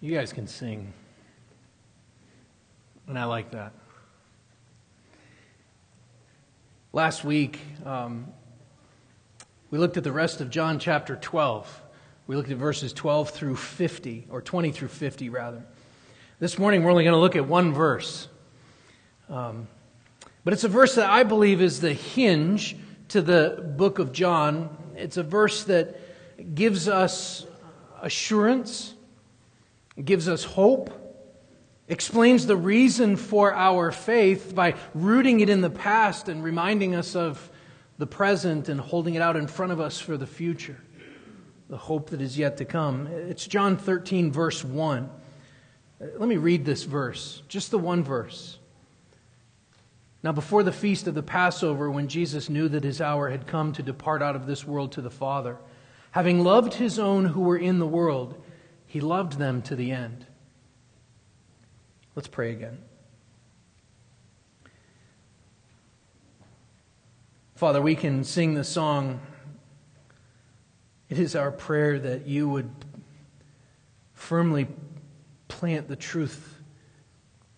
You guys can sing. And I like that. Last week, um, we looked at the rest of John chapter 12. We looked at verses 12 through 50, or 20 through 50, rather. This morning, we're only going to look at one verse. Um, but it's a verse that I believe is the hinge to the book of John. It's a verse that gives us assurance gives us hope, explains the reason for our faith by rooting it in the past and reminding us of the present and holding it out in front of us for the future, the hope that is yet to come. It's John 13, verse 1. Let me read this verse, just the one verse. Now, before the feast of the Passover, when Jesus knew that his hour had come to depart out of this world to the Father, having loved his own who were in the world, he loved them to the end. Let's pray again. Father, we can sing the song. It is our prayer that you would firmly plant the truth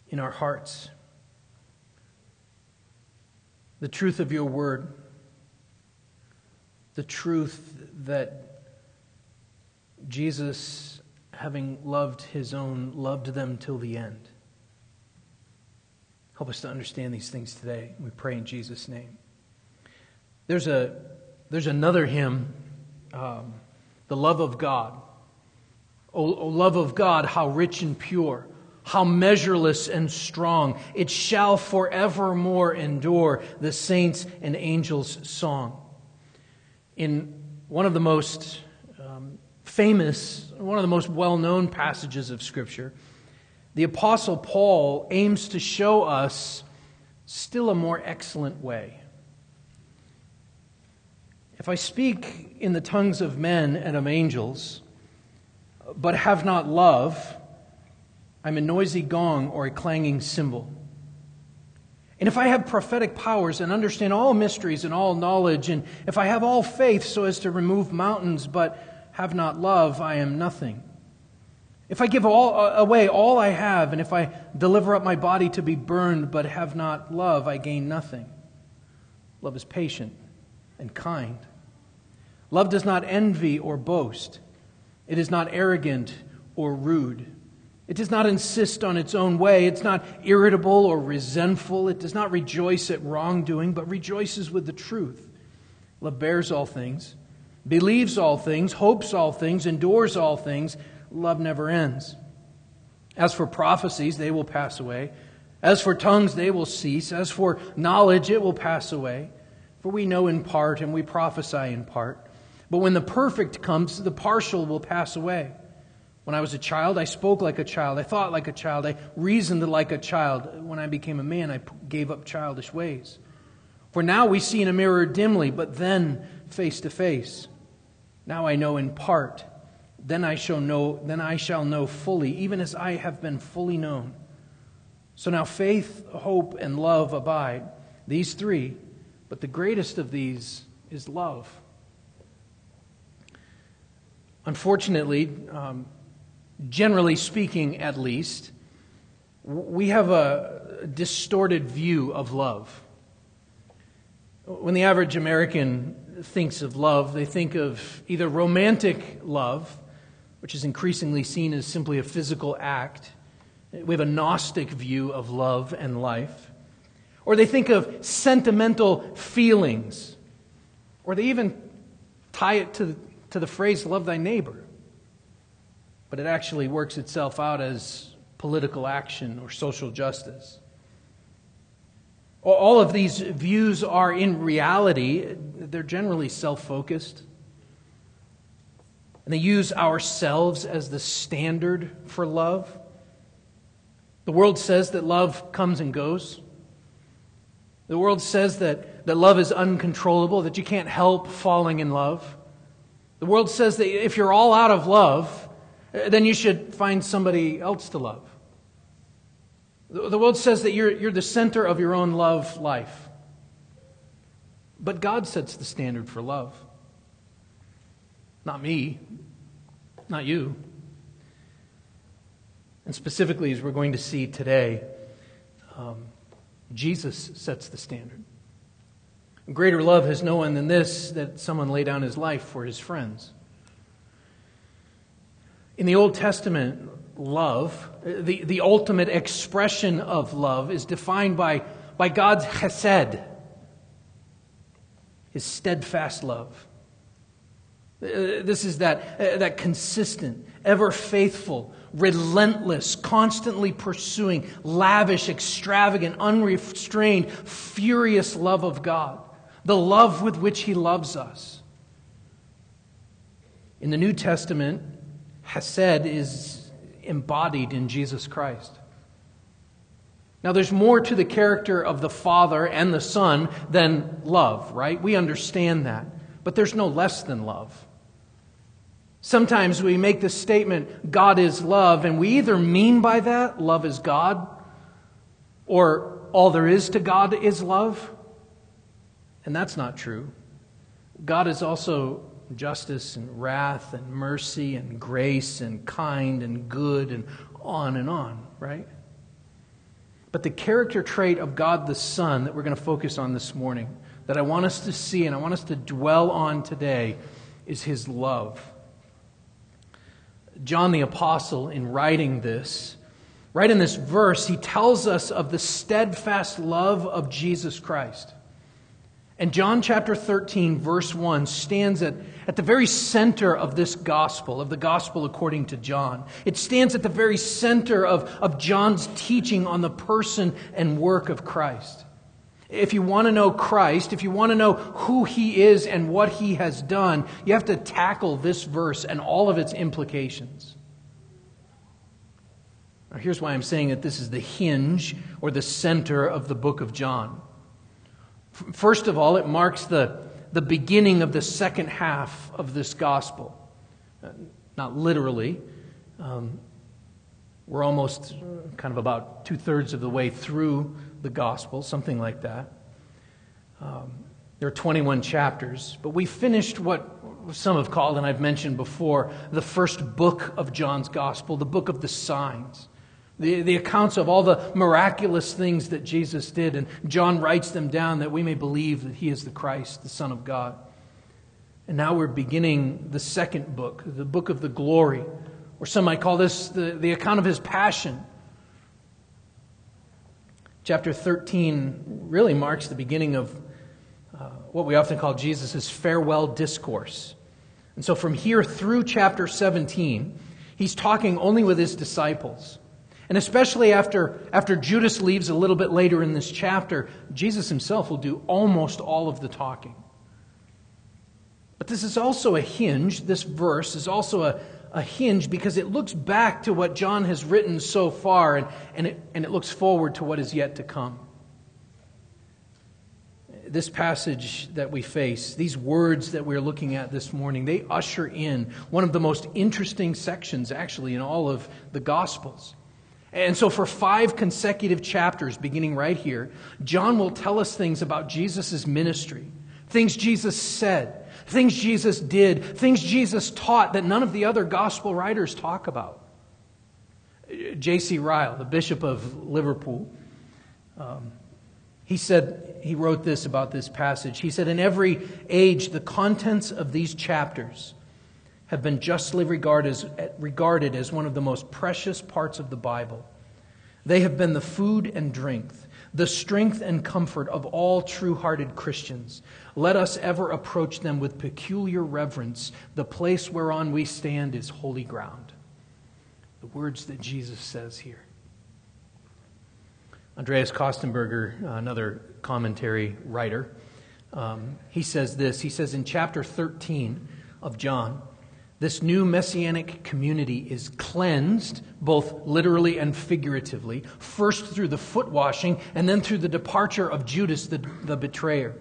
in our hearts. The truth of your word. The truth that Jesus having loved his own, loved them till the end. Help us to understand these things today. We pray in Jesus' name. There's, a, there's another hymn, um, The Love of God. O, o love of God, how rich and pure, how measureless and strong. It shall forevermore endure, the saints' and angels' song. In one of the most famous one of the most well known passages of Scripture, the Apostle Paul aims to show us still a more excellent way. If I speak in the tongues of men and of angels, but have not love, I'm a noisy gong or a clanging cymbal. And if I have prophetic powers and understand all mysteries and all knowledge, and if I have all faith so as to remove mountains, but have not love, I am nothing. If I give all, uh, away all I have, and if I deliver up my body to be burned, but have not love, I gain nothing. Love is patient and kind. Love does not envy or boast. It is not arrogant or rude. It does not insist on its own way. It's not irritable or resentful. It does not rejoice at wrongdoing, but rejoices with the truth. Love bears all things believes all things, hopes all things, endures all things. Love never ends. As for prophecies, they will pass away. As for tongues, they will cease. As for knowledge, it will pass away. For we know in part and we prophesy in part. But when the perfect comes, the partial will pass away. When I was a child, I spoke like a child. I thought like a child. I reasoned like a child. When I became a man, I gave up childish ways. For now we see in a mirror dimly, but then face to face. Now I know in part, then I shall know, then I shall know fully, even as I have been fully known. So now faith, hope, and love abide, these three, but the greatest of these is love. Unfortunately, um, generally speaking at least, we have a distorted view of love. When the average American thinks of love, they think of either romantic love, which is increasingly seen as simply a physical act. We have a Gnostic view of love and life. Or they think of sentimental feelings. Or they even tie it to, to the phrase, love thy neighbor. But it actually works itself out as political action or social justice. All of these views are in reality, they're generally self focused. And they use ourselves as the standard for love. The world says that love comes and goes. The world says that, that love is uncontrollable, that you can't help falling in love. The world says that if you're all out of love, then you should find somebody else to love. The world says that you're, you're the center of your own love life. But God sets the standard for love. Not me, not you. And specifically, as we're going to see today, um, Jesus sets the standard. Greater love has no one than this that someone lay down his life for his friends. In the Old Testament, love, the, the ultimate expression of love, is defined by, by God's chesed, his steadfast love. Uh, this is that, uh, that consistent, ever faithful, relentless, constantly pursuing, lavish, extravagant, unrestrained, furious love of God. The love with which He loves us. In the New Testament, Hesed is embodied in Jesus Christ. Now, there's more to the character of the Father and the Son than love, right? We understand that. But there's no less than love. Sometimes we make the statement, God is love, and we either mean by that, love is God, or all there is to God is love. And that's not true. God is also justice and wrath and mercy and grace and kind and good and on and on, right? But the character trait of God the Son that we're going to focus on this morning, that I want us to see and I want us to dwell on today, is his love. John the Apostle, in writing this, right in this verse, he tells us of the steadfast love of Jesus Christ. And John chapter 13, verse 1, stands at, at the very center of this gospel, of the gospel according to John. It stands at the very center of, of John's teaching on the person and work of Christ. If you want to know Christ, if you want to know who he is and what he has done, you have to tackle this verse and all of its implications. Now, here's why I'm saying that this is the hinge or the center of the book of John. First of all, it marks the, the beginning of the second half of this gospel. Uh, not literally. Um, we're almost kind of about two thirds of the way through the Gospel, something like that. Um, there are 21 chapters, but we finished what some have called, and I've mentioned before, the first book of John's Gospel, the book of the signs. The, the accounts of all the miraculous things that Jesus did, and John writes them down that we may believe that he is the Christ, the Son of God. And now we're beginning the second book, the book of the glory, or some might call this the, the account of his passion. Chapter 13 really marks the beginning of uh, what we often call Jesus' farewell discourse. And so from here through chapter 17, he's talking only with his disciples. And especially after, after Judas leaves a little bit later in this chapter, Jesus himself will do almost all of the talking. But this is also a hinge, this verse is also a, a hinge because it looks back to what John has written so far and, and, it, and it looks forward to what is yet to come. This passage that we face, these words that we're looking at this morning, they usher in one of the most interesting sections, actually, in all of the Gospels. And so, for five consecutive chapters, beginning right here, John will tell us things about Jesus' ministry, things Jesus said, things Jesus did, things Jesus taught that none of the other gospel writers talk about. J.C. Ryle, the Bishop of Liverpool, um, he said, he wrote this about this passage. He said, In every age, the contents of these chapters have been justly regarded as, regarded as one of the most precious parts of the Bible. They have been the food and drink, the strength and comfort of all true hearted Christians. Let us ever approach them with peculiar reverence. The place whereon we stand is holy ground. The words that Jesus says here. Andreas Kostenberger, another commentary writer, um, he says this. He says in chapter 13 of John, this new messianic community is cleansed, both literally and figuratively, first through the foot washing and then through the departure of Judas, the, the betrayer.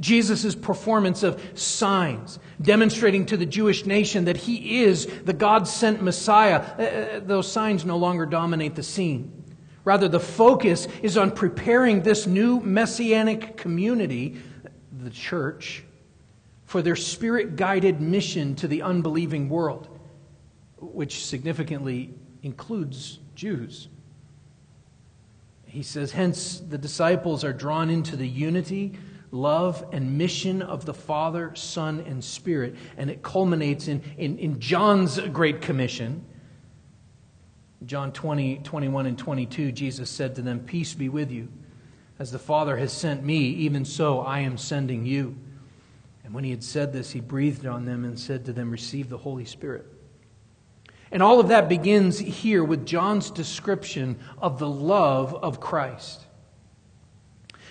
Jesus' performance of signs, demonstrating to the Jewish nation that he is the God sent Messiah, uh, uh, those signs no longer dominate the scene. Rather, the focus is on preparing this new messianic community, the church, for their spirit guided mission to the unbelieving world, which significantly includes Jews. He says, Hence the disciples are drawn into the unity, love, and mission of the Father, Son, and Spirit. And it culminates in, in, in John's Great Commission. John 20, 21, and 22, Jesus said to them, Peace be with you. As the Father has sent me, even so I am sending you. And when he had said this, he breathed on them and said to them, Receive the Holy Spirit. And all of that begins here with John's description of the love of Christ.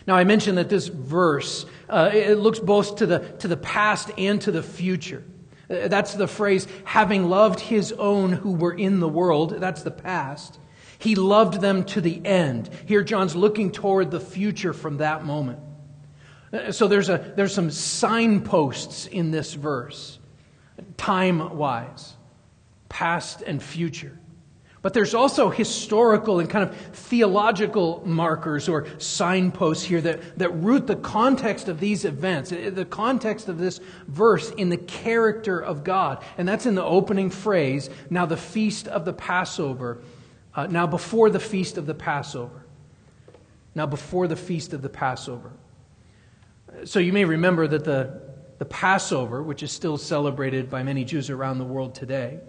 Now, I mentioned that this verse, uh, it looks both to the, to the past and to the future. Uh, that's the phrase, having loved his own who were in the world. That's the past. He loved them to the end. Here, John's looking toward the future from that moment. Uh, so there's, a, there's some signposts in this verse, time wise past and future. But there's also historical and kind of theological markers or signposts here that, that root the context of these events, eh, the context of this verse in the character of God. And that's in the opening phrase, now the feast of the Passover, uh, now before the feast of the Passover. Now before the feast of the Passover. So you may remember that the, the Passover, which is still celebrated by many Jews around the world today,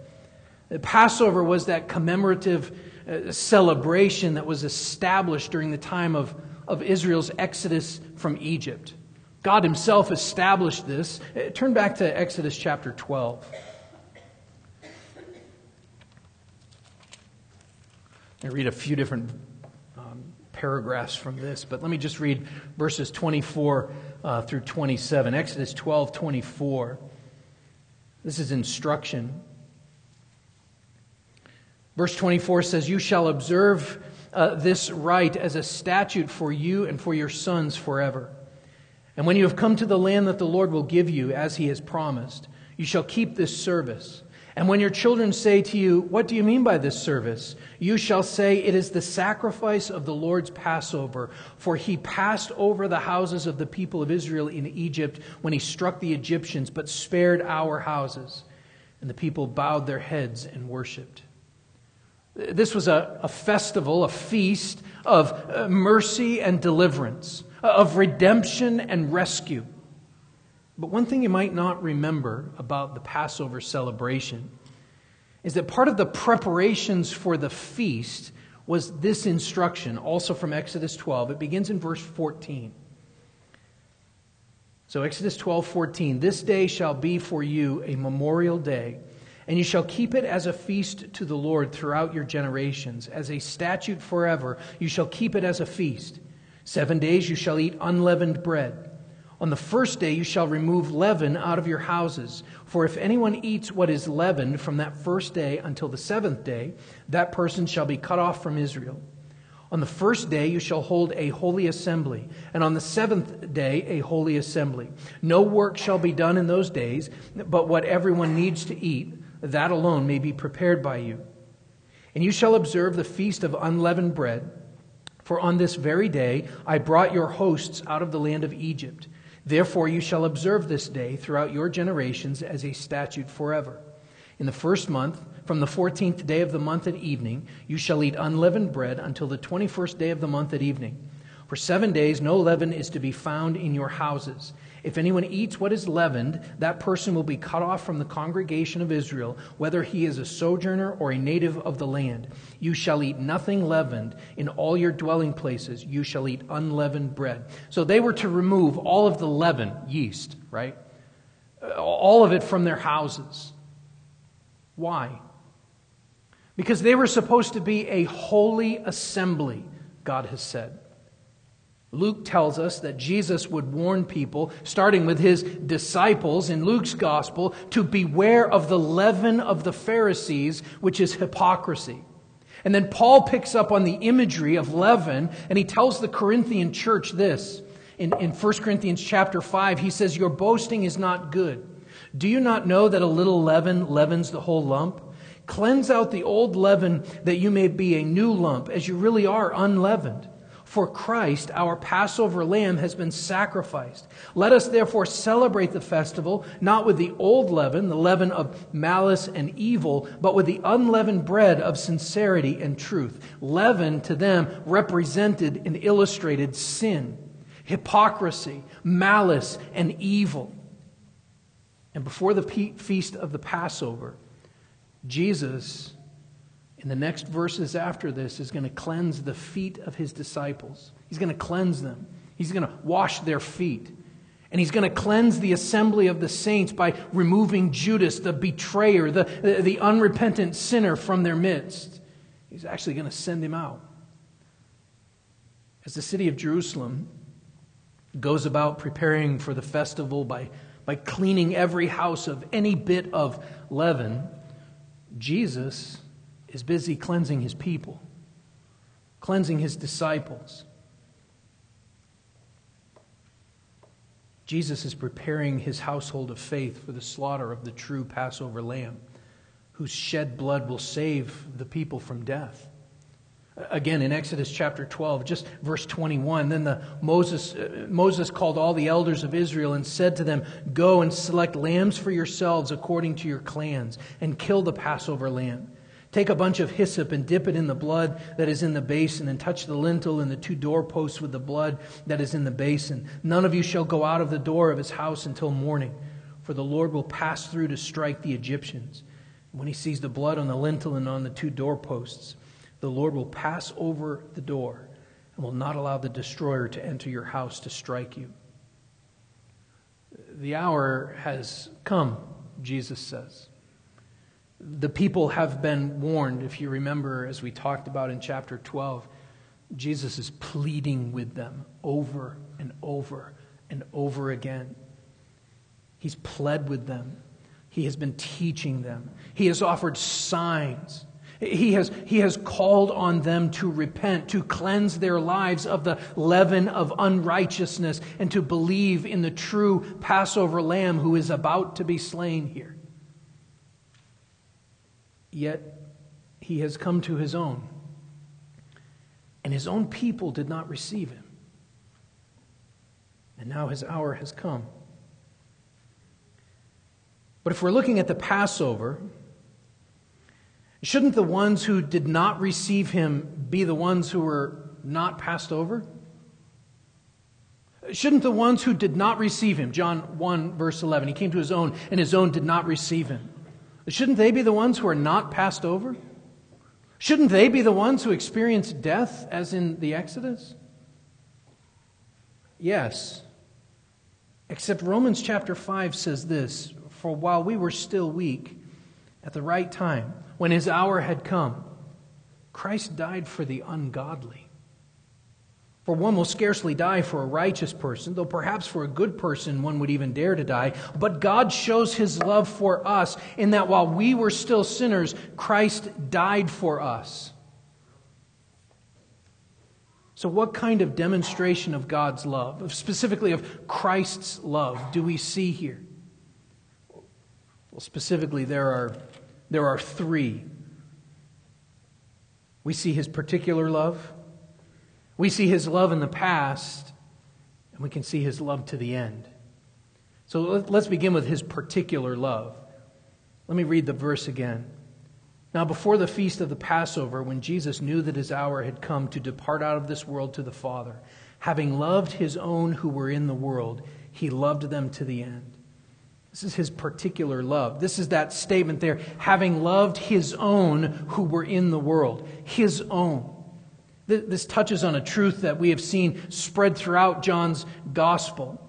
the Passover was that commemorative uh, celebration that was established during the time of, of Israel's exodus from Egypt. God Himself established this. Uh, turn back to Exodus chapter 12. I read a few different um, paragraphs from this, but let me just read verses 24 uh, through 27. Exodus 12 24. This is instruction. Verse 24 says, You shall observe uh, this rite as a statute for you and for your sons forever. And when you have come to the land that the Lord will give you, as he has promised, you shall keep this service. And when your children say to you, What do you mean by this service? You shall say, It is the sacrifice of the Lord's Passover. For he passed over the houses of the people of Israel in Egypt when he struck the Egyptians, but spared our houses. And the people bowed their heads and worshiped. This was a, a festival, a feast of uh, mercy and deliverance, of redemption and rescue. But one thing you might not remember about the Passover celebration is that part of the preparations for the feast was this instruction, also from Exodus 12. It begins in verse 14. So, Exodus 12, 14. This day shall be for you a memorial day and you shall keep it as a feast to the Lord throughout your generations. As a statute forever, you shall keep it as a feast. Seven days you shall eat unleavened bread. On the first day you shall remove leaven out of your houses. For if anyone eats what is leavened from that first day until the seventh day, that person shall be cut off from Israel. On the first day you shall hold a holy assembly, and on the seventh day a holy assembly. No work shall be done in those days, but what everyone needs to eat that alone may be prepared by you. And you shall observe the feast of unleavened bread, for on this very day I brought your hosts out of the land of Egypt. Therefore you shall observe this day throughout your generations as a statute forever. In the first month, from the fourteenth day of the month at evening, you shall eat unleavened bread until the twenty first day of the month at evening. For seven days no leaven is to be found in your houses. If anyone eats what is leavened, that person will be cut off from the congregation of Israel, whether he is a sojourner or a native of the land. You shall eat nothing leavened in all your dwelling places. You shall eat unleavened bread. So they were to remove all of the leaven, yeast, right? Uh, all of it from their houses. Why? Because they were supposed to be a holy assembly, God has said. Luke tells us that Jesus would warn people, starting with his disciples in Luke's gospel, to beware of the leaven of the Pharisees, which is hypocrisy. And then Paul picks up on the imagery of leaven, and he tells the Corinthian church this. In, in 1 Corinthians chapter 5, he says, Your boasting is not good. Do you not know that a little leaven leavens the whole lump? Cleanse out the old leaven that you may be a new lump, as you really are unleavened. For Christ, our Passover lamb, has been sacrificed. Let us therefore celebrate the festival, not with the old leaven, the leaven of malice and evil, but with the unleavened bread of sincerity and truth. Leaven to them represented and illustrated sin, hypocrisy, malice, and evil. And before the feast of the Passover, Jesus in the next verses after this is going to cleanse the feet of his disciples. He's going to cleanse them. He's going to wash their feet. And he's going to cleanse the assembly of the saints by removing Judas, the betrayer, the, the, the unrepentant sinner from their midst. He's actually going to send him out. As the city of Jerusalem goes about preparing for the festival by, by cleaning every house of any bit of leaven, Jesus is busy cleansing his people, cleansing his disciples. Jesus is preparing his household of faith for the slaughter of the true Passover lamb, whose shed blood will save the people from death. Again, in Exodus chapter 12, just verse 21, then the Moses, uh, Moses called all the elders of Israel and said to them, Go and select lambs for yourselves according to your clans, and kill the Passover lamb. Take a bunch of hyssop and dip it in the blood that is in the basin, and touch the lintel and the two doorposts with the blood that is in the basin. None of you shall go out of the door of his house until morning, for the Lord will pass through to strike the Egyptians. When he sees the blood on the lintel and on the two doorposts, the Lord will pass over the door and will not allow the destroyer to enter your house to strike you. The hour has come, Jesus says. The people have been warned. If you remember, as we talked about in chapter 12, Jesus is pleading with them over and over and over again. He's pled with them. He has been teaching them. He has offered signs. He has, he has called on them to repent, to cleanse their lives of the leaven of unrighteousness, and to believe in the true Passover lamb who is about to be slain here. Yet he has come to his own, and his own people did not receive him. And now his hour has come. But if we're looking at the Passover, shouldn't the ones who did not receive him be the ones who were not passed over? Shouldn't the ones who did not receive him, John 1, verse 11, he came to his own, and his own did not receive him. Shouldn't they be the ones who are not passed over? Shouldn't they be the ones who experience death as in the Exodus? Yes. Except Romans chapter 5 says this For while we were still weak, at the right time, when his hour had come, Christ died for the ungodly. For one will scarcely die for a righteous person, though perhaps for a good person one would even dare to die. But God shows his love for us in that while we were still sinners, Christ died for us. So, what kind of demonstration of God's love, specifically of Christ's love, do we see here? Well, specifically, there are, there are three. We see his particular love. We see his love in the past, and we can see his love to the end. So let's begin with his particular love. Let me read the verse again. Now, before the feast of the Passover, when Jesus knew that his hour had come to depart out of this world to the Father, having loved his own who were in the world, he loved them to the end. This is his particular love. This is that statement there having loved his own who were in the world. His own. This touches on a truth that we have seen spread throughout John's gospel.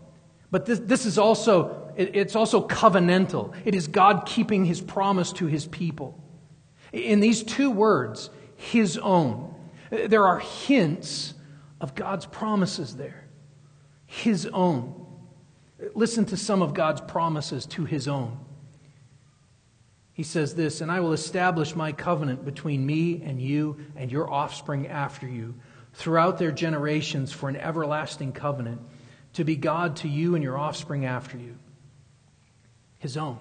But this, this is also, it's also covenantal. It is God keeping his promise to his people. In these two words, his own, there are hints of God's promises there. His own. Listen to some of God's promises to his own. He says this, and I will establish my covenant between me and you and your offspring after you throughout their generations for an everlasting covenant to be God to you and your offspring after you. His own.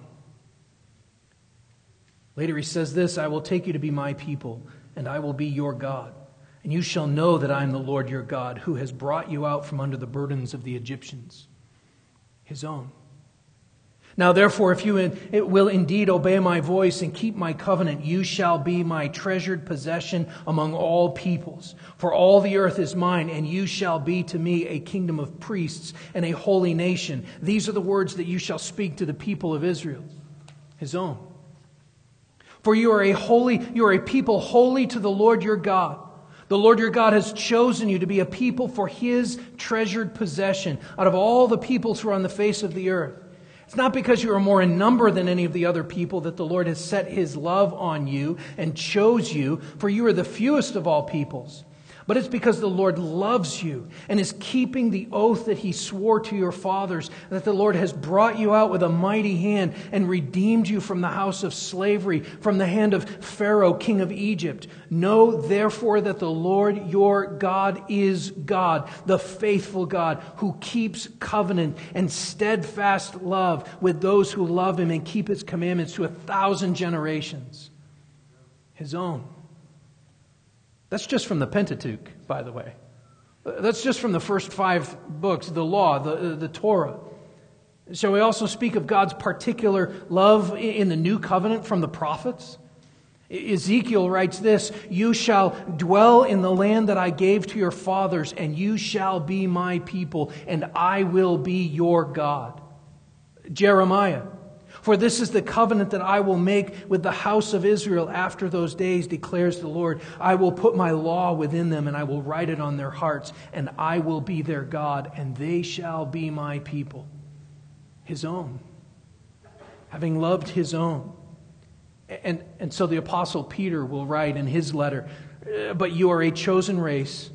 Later he says this I will take you to be my people, and I will be your God. And you shall know that I am the Lord your God, who has brought you out from under the burdens of the Egyptians, his own. Now, therefore, if you will indeed obey my voice and keep my covenant, you shall be my treasured possession among all peoples. For all the earth is mine, and you shall be to me a kingdom of priests and a holy nation. These are the words that you shall speak to the people of Israel, his own. For you are a holy, you are a people holy to the Lord your God. The Lord your God has chosen you to be a people for his treasured possession out of all the peoples who are on the face of the earth. It's not because you are more in number than any of the other people that the Lord has set his love on you and chose you, for you are the fewest of all peoples but it's because the Lord loves you and is keeping the oath that he swore to your fathers, that the Lord has brought you out with a mighty hand and redeemed you from the house of slavery, from the hand of Pharaoh, king of Egypt. Know therefore that the Lord your God is God, the faithful God, who keeps covenant and steadfast love with those who love him and keep his commandments to a thousand generations. His own. That's just from the Pentateuch, by the way. That's just from the first five books, the law, the, uh, the Torah. Shall we also speak of God's particular love in the new covenant from the prophets? Ezekiel writes this You shall dwell in the land that I gave to your fathers, and you shall be my people, and I will be your God. Jeremiah for this is the covenant that I will make with the house of Israel after those days, declares the Lord. I will put my law within them, and I will write it on their hearts, and I will be their God, and they shall be my people. His own. Having loved his own. And, and so the Apostle Peter will write in his letter uh, But you are a chosen race,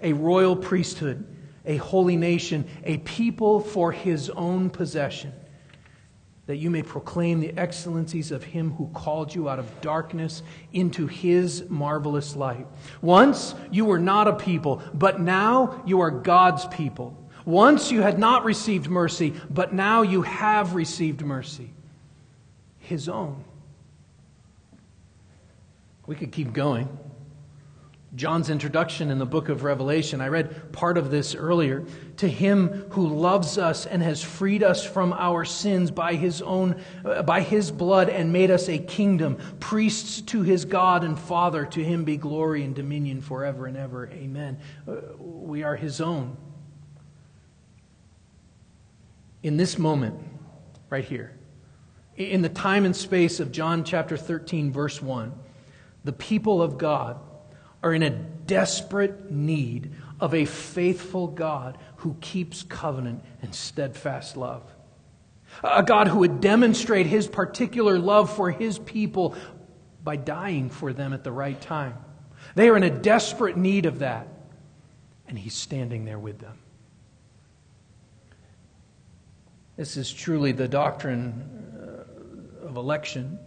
a royal priesthood, a holy nation, a people for his own possession that you may proclaim the excellencies of him who called you out of darkness into his marvelous light. Once you were not a people, but now you are God's people. Once you had not received mercy, but now you have received mercy. His own. We could keep going. John's introduction in the book of Revelation, I read part of this earlier. To him who loves us and has freed us from our sins by his own uh, by his blood and made us a kingdom, priests to his God and Father, to him be glory and dominion forever and ever. Amen. Uh, we are his own. In this moment right here, in the time and space of John chapter 13 verse 1, the people of God are in a desperate need of a faithful God who keeps covenant and steadfast love. A God who would demonstrate his particular love for his people by dying for them at the right time. They are in a desperate need of that, and he's standing there with them. This is truly the doctrine uh, of election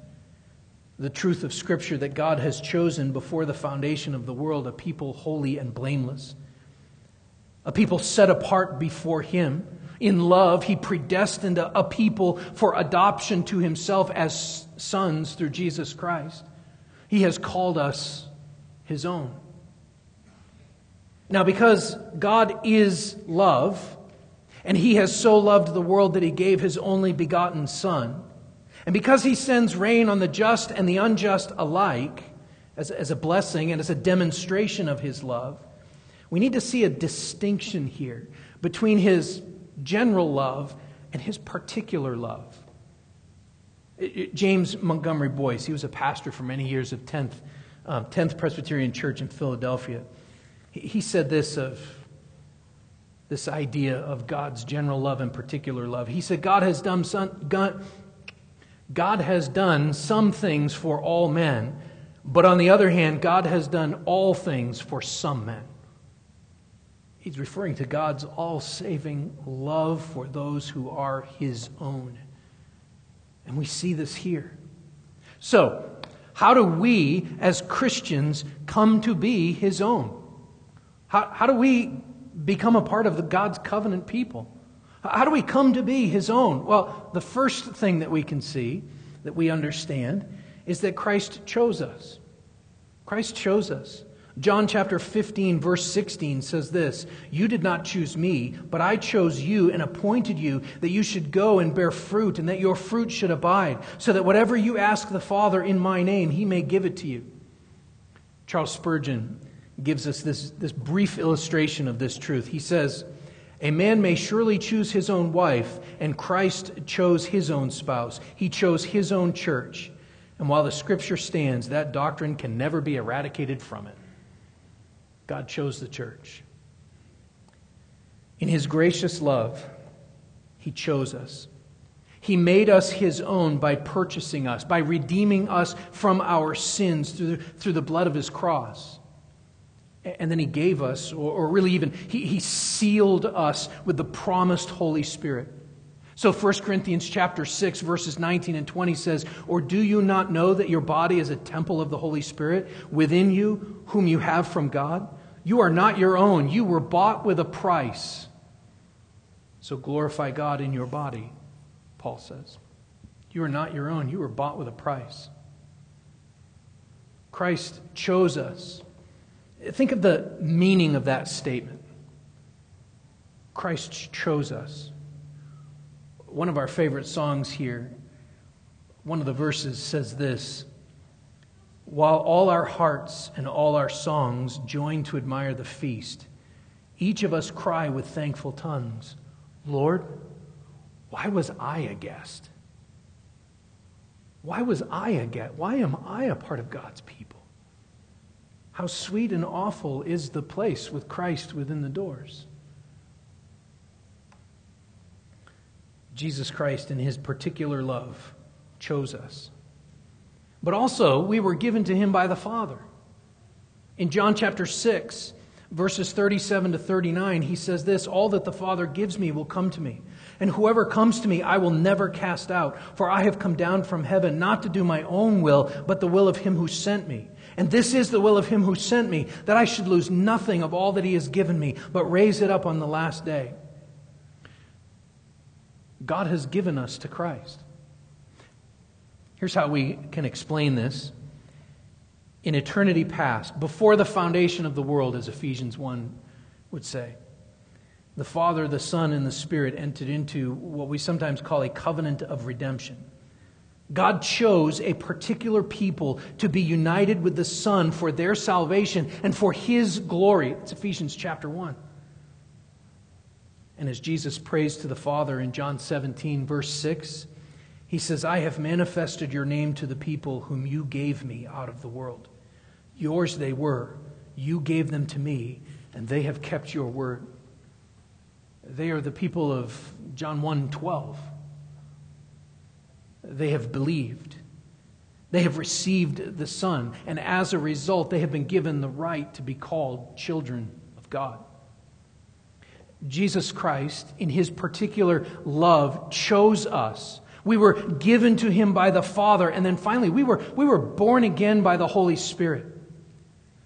the truth of Scripture that God has chosen before the foundation of the world a people holy and blameless, a people set apart before Him. In love, He predestined a, people for adoption to Himself as sons through Jesus Christ. He has called us His own. Now, because God is love, and He has so loved the world that He gave His only begotten Son, and because he sends rain on the just and the unjust alike, as, as a blessing and as a demonstration of his love, we need to see a distinction here between his general love and his particular love. James Montgomery Boice, he was a pastor for many years of 10th, um, 10th Presbyterian Church in Philadelphia. He, he said this of this idea of God's general love and particular love. He said, God has done, some, God, God has done some things for all men, but on the other hand, God has done all things for some men. He's referring to God's all saving love for those who are his own. And we see this here. So, how do we as Christians come to be his own? How, how do we become a part of the God's covenant people? How do we come to be his own? Well, the first thing that we can see, that we understand, is that Christ chose us. Christ chose us. John chapter 15, verse 16 says this You did not choose me, but I chose you and appointed you that you should go and bear fruit, and that your fruit should abide, so that whatever you ask the Father in my name, he may give it to you. Charles Spurgeon gives us this, this brief illustration of this truth. He says, A man may surely choose his own wife, and Christ chose his own spouse. He chose his own church. And while the scripture stands, that doctrine can never be eradicated from it. God chose the church. In his gracious love, he chose us. He made us his own by purchasing us, by redeeming us from our sins through the, through the blood of his cross. And then he gave us, or, really even, he, he sealed us with the promised Holy Spirit. So 1 Corinthians chapter 6 verses 19 and 20 says, "Or do you not know that your body is a temple of the Holy Spirit within you, whom you have from God? You are not your own; you were bought with a price. So glorify God in your body." Paul says. You are not your own; you were bought with a price. Christ chose us. Think of the meaning of that statement. Christ chose us one of our favorite songs here, one of the verses says this While all our hearts and all our songs join to admire the feast, each of us cry with thankful tongues, Lord, why was I a guest? Why was I a guest? Why am I a part of God's people? How sweet and awful is the place with Christ within the doors. Jesus Christ, in his particular love, chose us. But also, we were given to him by the Father. In John chapter 6, verses 37 to 39, he says this All that the Father gives me will come to me. And whoever comes to me, I will never cast out. For I have come down from heaven not to do my own will, but the will of him who sent me. And this is the will of him who sent me, that I should lose nothing of all that he has given me, but raise it up on the last day. God has given us to Christ. Here's how we can explain this. In eternity past, before the foundation of the world, as Ephesians 1 would say, the Father, the Son, and the Spirit entered into what we sometimes call a covenant of redemption. God chose a particular people to be united with the Son for their salvation and for His glory. It's Ephesians chapter 1. And as Jesus prays to the Father in John 17, verse 6, he says, I have manifested your name to the people whom you gave me out of the world. Yours they were. You gave them to me, and they have kept your word. They are the people of John 1 12. They have believed. They have received the Son, and as a result, they have been given the right to be called children of God. Jesus Christ, in his particular love, chose us. We were given to him by the Father, and then finally, we were, we were born again by the Holy Spirit.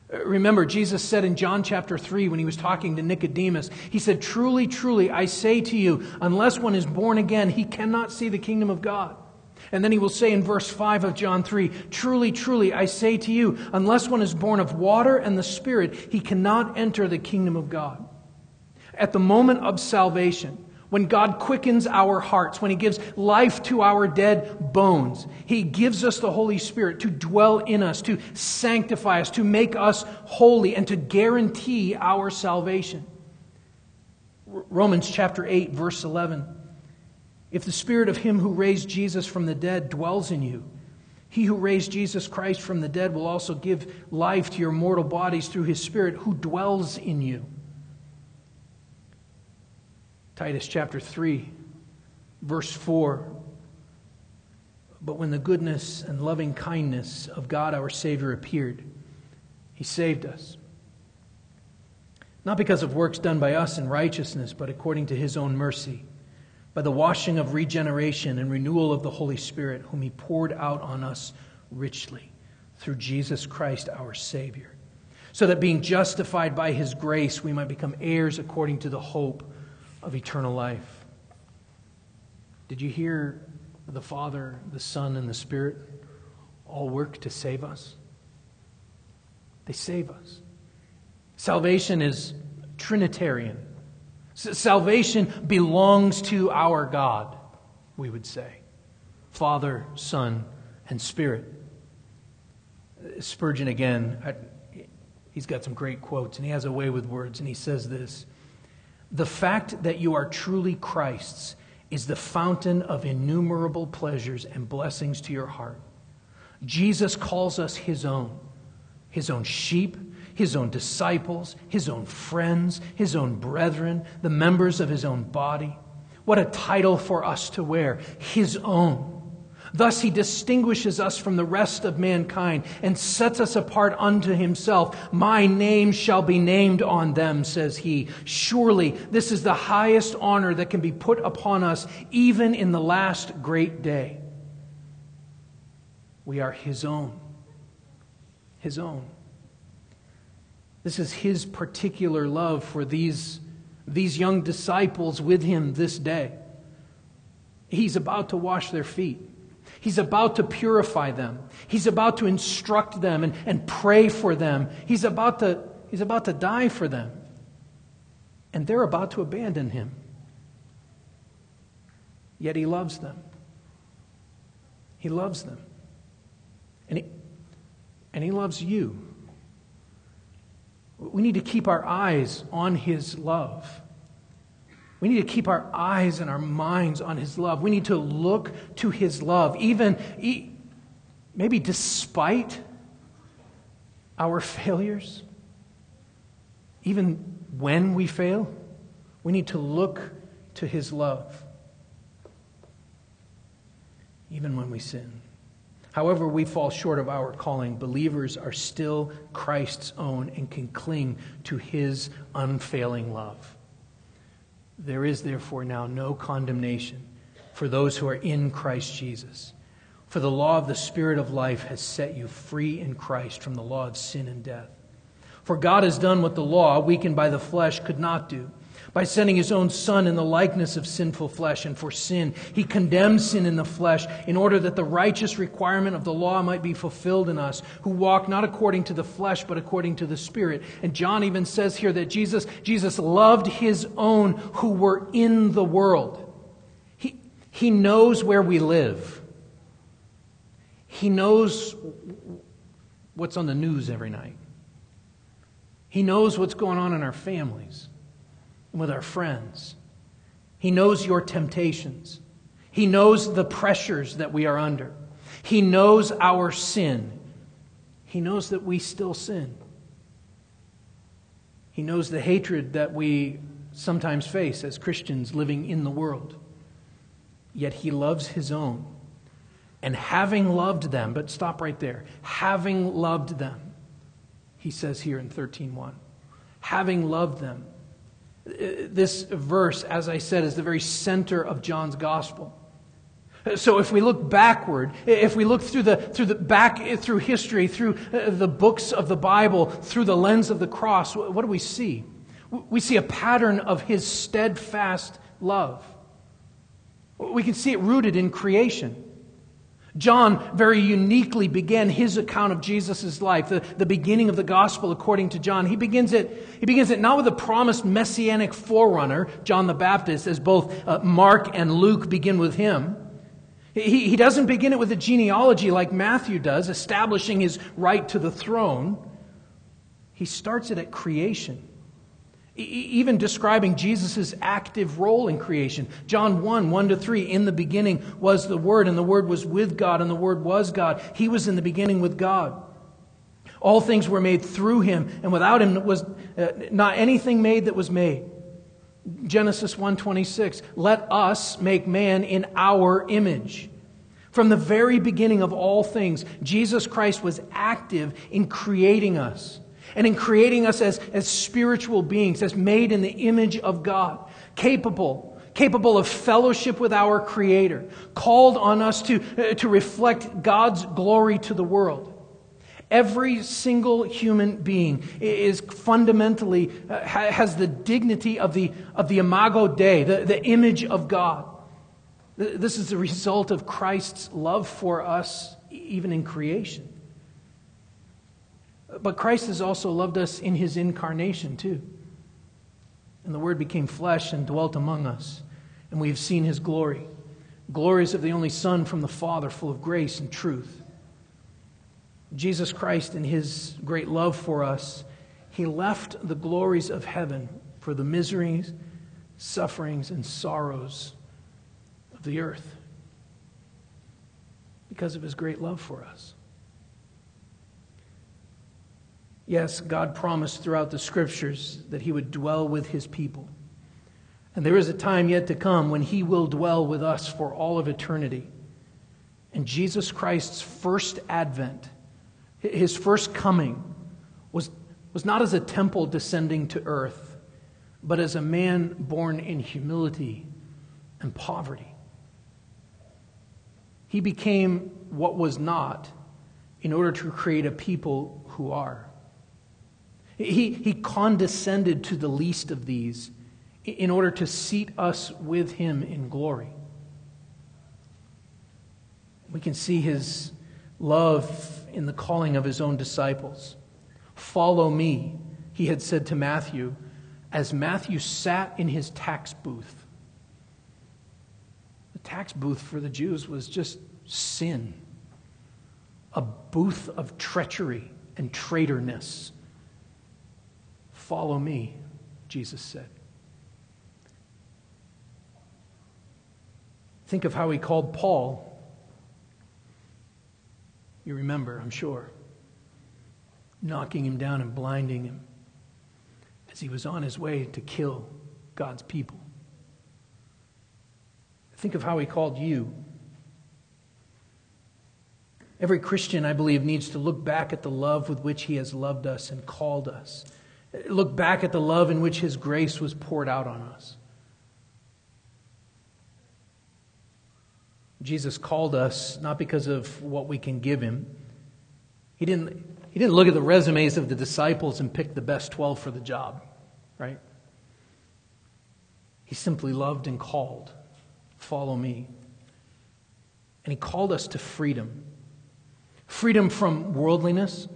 Remember, Jesus said in John chapter 3 when he was talking to Nicodemus, he said, Truly, truly, I say to you, unless one is born again, he cannot see the kingdom of God. And then he will say in verse 5 of John 3 Truly, truly, I say to you, unless one is born of water and the Spirit, he cannot enter the kingdom of God at the moment of salvation, when God quickens our hearts, when He gives life to our dead bones, He gives us the Holy Spirit to dwell in us, to sanctify us, to make us holy, and to guarantee our salvation. Romans chapter 8, verse 11. If the Spirit of Him who raised Jesus from the dead dwells in you, he who raised Jesus Christ from the dead will also give life to your mortal bodies through His Spirit who dwells in you. Titus chapter 3, verse 4. But when the goodness and loving kindness of God our Savior appeared, He saved us. Not because of works done by us in righteousness, but according to His own mercy, by the washing of regeneration and renewal of the Holy Spirit, whom He poured out on us richly through Jesus Christ our Savior, so that being justified by His grace, we might become heirs according to the hope of eternal life. Did you hear the Father, the Son, and the Spirit all work to save us? They save us. Salvation is Trinitarian. Salvation belongs to our God, we would say Father, Son, and Spirit. Spurgeon, again, he's got some great quotes, and he has a way with words, and he says this The fact that you are truly Christ's is the fountain of innumerable pleasures and blessings to your heart. Jesus calls us his own, his own sheep, his own disciples, his own friends, his own brethren, the members of his own body. What a title for us to wear, his own. Thus he distinguishes us from the rest of mankind and sets us apart unto himself. My name shall be named on them, says he. Surely this is the highest honor that can be put upon us, even in the last great day. We are his own. His own. This is his particular love for these, these young disciples with him this day. He's about to wash their feet. He's about to purify them. He's about to instruct them and, and pray for them. He's about, to, he's about to die for them. And they're about to abandon him. Yet he loves them. He loves them. And he, and he loves you. We need to keep our eyes on his love. We need to keep our eyes and our minds on His love. We need to look to His love, even maybe despite our failures, even when we fail. We need to look to His love, even when we sin. However, we fall short of our calling, believers are still Christ's own and can cling to His unfailing love. There is therefore now no condemnation for those who are in Christ Jesus. For the law of the Spirit of life has set you free in Christ from the law of sin and death. For God has done what the law, weakened by the flesh, could not do by sending his own Son in the likeness of sinful flesh. And for sin, he condemned sin in the flesh in order that the righteous requirement of the law might be fulfilled in us, who walk not according to the flesh, but according to the Spirit. And John even says here that Jesus, Jesus loved his own who were in the world. He, he knows where we live. He knows what's on the news every night. He knows what's going on in our families and with our friends. He knows your temptations. He knows the pressures that we are under. He knows our sin. He knows that we still sin. He knows the hatred that we sometimes face as Christians living in the world. Yet he loves his own. And having loved them, but stop right there. Having loved them, he says here in 13:1. Having loved them, this verse, as I said, is the very center of John's gospel. So if we look backward, if we look through the, through the back through history, through uh, the books of the Bible, through the lens of the cross, what do we see? We see a pattern of his steadfast love. We can see it rooted in creation. John very uniquely began his account of Jesus' life, the, the beginning of the gospel according to John. He begins it, he begins it not with a promised messianic forerunner, John the Baptist, as both uh, Mark and Luke begin with him. He, he doesn't begin it with a genealogy like Matthew does, establishing his right to the throne. He starts it at creation even describing Jesus' active role in creation. John 1, 1 to 3, in the beginning was the Word, and the Word was with God, and the Word was God. He was in the beginning with God. All things were made through him, and without him was uh, not anything made that was made. Genesis 1:26 Let us make man in our image. From the very beginning of all things, Jesus Christ was active in creating us and in creating us as, as spiritual beings, as made in the image of God, capable, capable of fellowship with our Creator, called on us to, uh, to reflect God's glory to the world. Every single human being is fundamentally, uh, has the dignity of the, of the imago Dei, the, the image of God. This is the result of Christ's love for us, even in creation. But Christ has also loved us in his incarnation, too. And the Word became flesh and dwelt among us, and we have seen his glory. Glories of the only Son from the Father, full of grace and truth. Jesus Christ, in his great love for us, he left the glories of heaven for the miseries, sufferings, and sorrows of the earth because of his great love for us. Yes, God promised throughout the scriptures that he would dwell with his people. And there is a time yet to come when he will dwell with us for all of eternity. And Jesus Christ's first advent, his first coming, was, was not as a temple descending to earth, but as a man born in humility and poverty. He became what was not in order to create a people who are. He, he condescended to the least of these in order to seat us with him in glory. We can see his love in the calling of his own disciples. Follow me, he had said to Matthew, as Matthew sat in his tax booth. The tax booth for the Jews was just sin, a booth of treachery and traitorness. Follow me, Jesus said. Think of how he called Paul. You remember, I'm sure, knocking him down and blinding him as he was on his way to kill God's people. Think of how he called you. Every Christian, I believe, needs to look back at the love with which he has loved us and called us Look back at the love in which His grace was poured out on us. Jesus called us not because of what we can give Him. He didn't, he didn't look at the resumes of the disciples and pick the best 12 for the job, right? He simply loved and called, Follow me. And He called us to freedom freedom from worldliness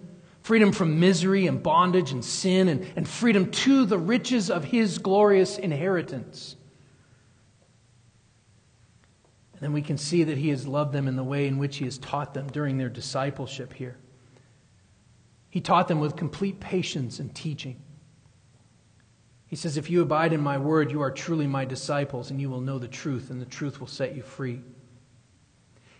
freedom from misery and bondage and sin, and, and freedom to the riches of his glorious inheritance. And then we can see that he has loved them in the way in which he has taught them during their discipleship here. He taught them with complete patience and teaching. He says, If you abide in my word, you are truly my disciples, and you will know the truth, and the truth will set you free.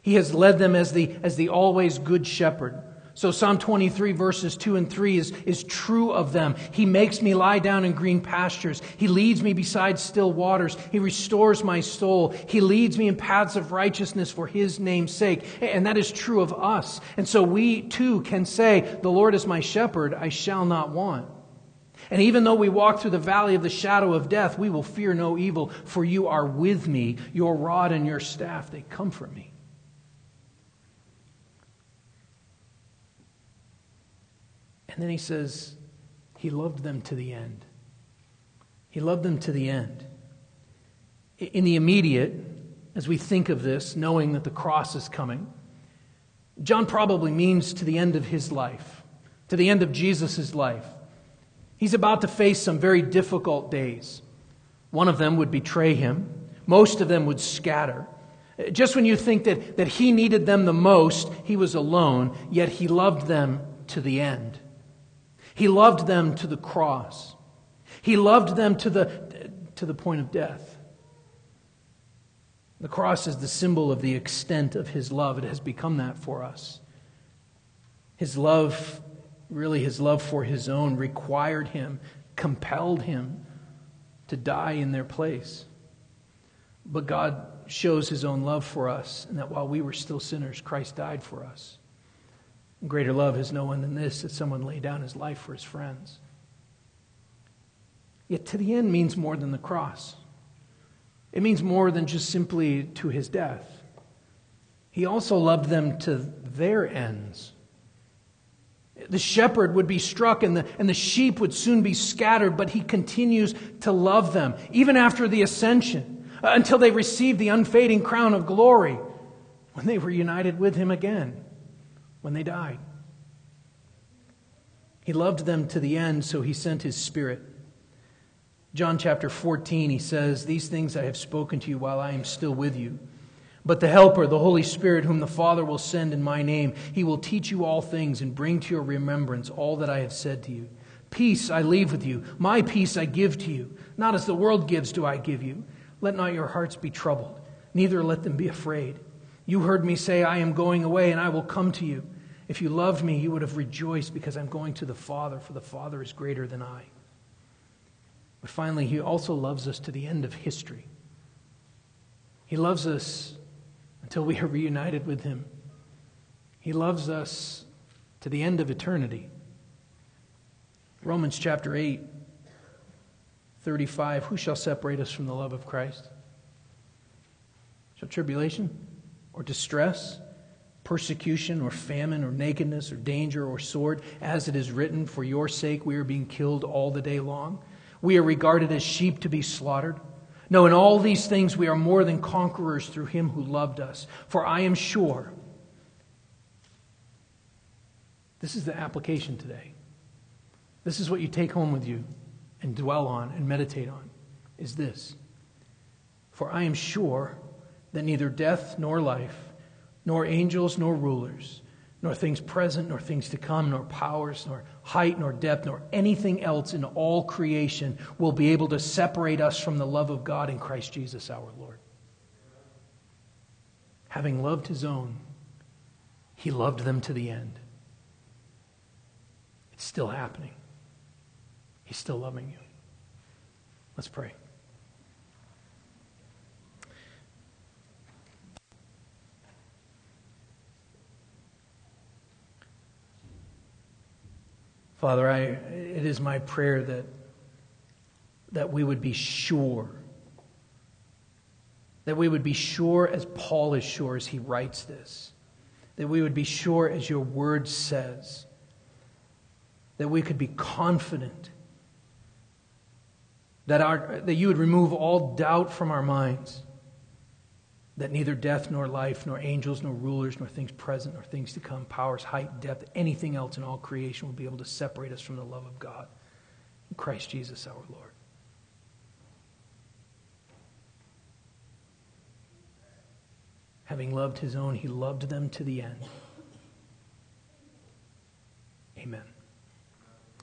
He has led them as the, as the always good shepherd so Psalm 23 verses 2 and 3 is, is true of them. He makes me lie down in green pastures. He leads me beside still waters. He restores my soul. He leads me in paths of righteousness for his name's sake. And that is true of us. And so we too can say, the Lord is my shepherd. I shall not want. And even though we walk through the valley of the shadow of death, we will fear no evil, for you are with me. Your rod and your staff, they comfort me. And then he says, He loved them to the end. He loved them to the end. In the immediate, as we think of this, knowing that the cross is coming, John probably means to the end of his life, to the end of Jesus' life. He's about to face some very difficult days. One of them would betray him, most of them would scatter. Just when you think that, that he needed them the most, he was alone, yet he loved them to the end. He loved them to the cross. He loved them to the, to the point of death. The cross is the symbol of the extent of his love. It has become that for us. His love, really, his love for his own, required him, compelled him to die in their place. But God shows his own love for us, and that while we were still sinners, Christ died for us. Greater love has no one than this that someone lay down his life for his friends. Yet to the end means more than the cross. It means more than just simply to his death. He also loved them to their ends. The shepherd would be struck and the, and the sheep would soon be scattered, but he continues to love them, even after the ascension, uh, until they receive the unfading crown of glory when they were united with him again when they died. He loved them to the end, so he sent his Spirit. John chapter 14, he says, These things I have spoken to you while I am still with you. But the Helper, the Holy Spirit, whom the Father will send in my name, he will teach you all things and bring to your remembrance all that I have said to you. Peace I leave with you, my peace I give to you. Not as the world gives, do I give you. Let not your hearts be troubled, neither let them be afraid. You heard me say, I am going away, and I will come to you. If you loved me, you would have rejoiced because I'm going to the Father, for the Father is greater than I. But finally, He also loves us to the end of history. He loves us until we are reunited with Him. He loves us to the end of eternity. Romans chapter 8, 35 Who shall separate us from the love of Christ? Shall tribulation or distress? Persecution or famine or nakedness or danger or sword, as it is written, For your sake we are being killed all the day long. We are regarded as sheep to be slaughtered. No, in all these things we are more than conquerors through him who loved us. For I am sure, this is the application today. This is what you take home with you and dwell on and meditate on, is this. For I am sure that neither death nor life, nor angels, nor rulers, nor things present, nor things to come, nor powers, nor height, nor depth, nor anything else in all creation will be able to separate us from the love of God in Christ Jesus our Lord. Having loved his own, he loved them to the end. It's still happening. He's still loving you. Let's pray. Father, I, it is my prayer that, that we would be sure, that we would be sure as Paul is sure as he writes this, that we would be sure as your word says, that we could be confident that, our, that you would remove all doubt from our minds that neither death nor life, nor angels, nor rulers, nor things present, nor things to come, powers, height, depth, anything else in all creation will be able to separate us from the love of God in Christ Jesus our Lord. Having loved his own, he loved them to the end. Amen.